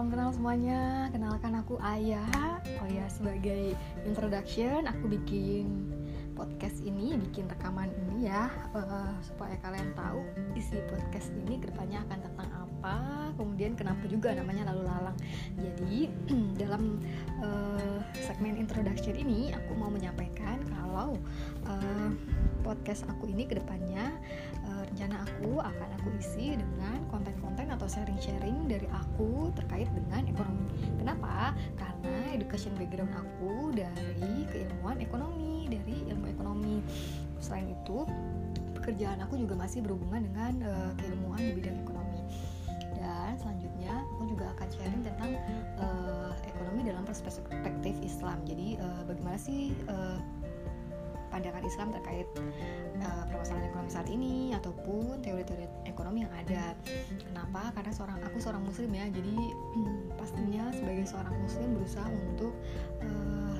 salam kenal semuanya. Kenalkan aku Ayah. Oh ya, sebagai introduction, aku bikin podcast ini, bikin rekaman ini ya, uh, supaya kalian tahu isi podcast ini ke depannya akan tentang apa, kemudian kenapa juga namanya lalu lalang. Jadi dalam uh, segmen introduction ini, aku mau menyampaikan kalau uh, podcast aku ini ke depannya uh, rencana aku akan aku isi dengan konten-konten atau sharing-sharing dari aku terkait dengan ekonomi. Kenapa? Karena education background aku dari keilmuan ekonomi, dari ilmu ekonomi. Selain itu, pekerjaan aku juga masih berhubungan dengan uh, keilmuan di bidang ekonomi. Dan selanjutnya, aku juga akan sharing tentang uh, ekonomi dalam perspektif Islam. Jadi, uh, bagaimana sih uh, pandangan Islam terkait uh, permasalahan ekonomi saat ini ataupun teori-teori ekonomi yang ada. Kenapa? Karena seorang aku seorang muslim ya, jadi pastinya sebagai seorang muslim berusaha untuk uh,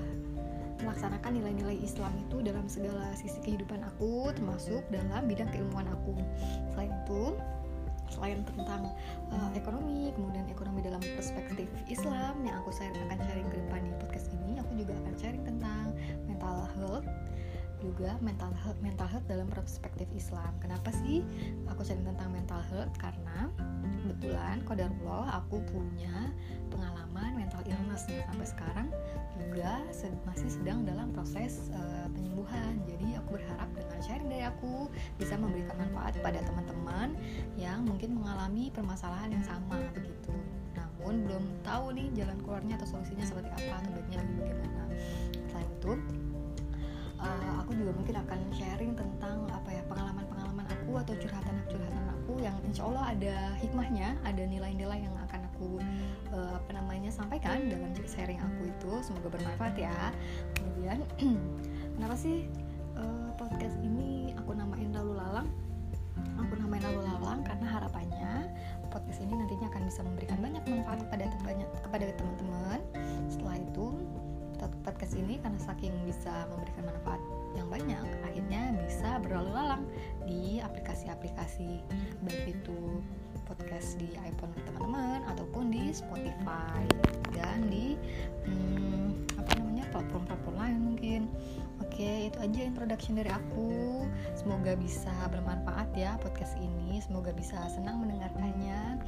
melaksanakan nilai-nilai Islam itu dalam segala sisi kehidupan aku, termasuk dalam bidang keilmuan aku. Selain itu, selain tentang uh, ekonomi, kemudian ekonomi dalam perspektif Islam yang aku akan sharing ke depan di podcast ini, aku juga akan sharing juga mental health, mental health dalam perspektif Islam. Kenapa sih aku sharing tentang mental health? Karena kebetulan kodarullah aku punya pengalaman mental illness ya sampai sekarang juga masih sedang dalam proses uh, penyembuhan. Jadi aku berharap dengan sharing dari aku bisa memberikan manfaat pada teman-teman yang mungkin mengalami permasalahan yang sama begitu. Namun belum tahu nih jalan keluarnya atau solusinya seperti apa atau baiknya bagaimana. Selain itu uh, aku juga mungkin akan sharing tentang apa ya pengalaman-pengalaman aku atau curhatan-curhatan aku yang insya Allah ada hikmahnya, ada nilai-nilai yang akan aku uh, apa namanya sampaikan dalam sharing aku itu semoga bermanfaat ya. Kemudian kenapa sih uh, podcast ini aku namain lalu lalang? Aplikasi-aplikasi baik itu podcast di iPhone teman-teman ataupun di Spotify dan di hmm, apa namanya platform-platform lain mungkin. Oke itu aja introduction dari aku. Semoga bisa bermanfaat ya podcast ini. Semoga bisa senang mendengarkannya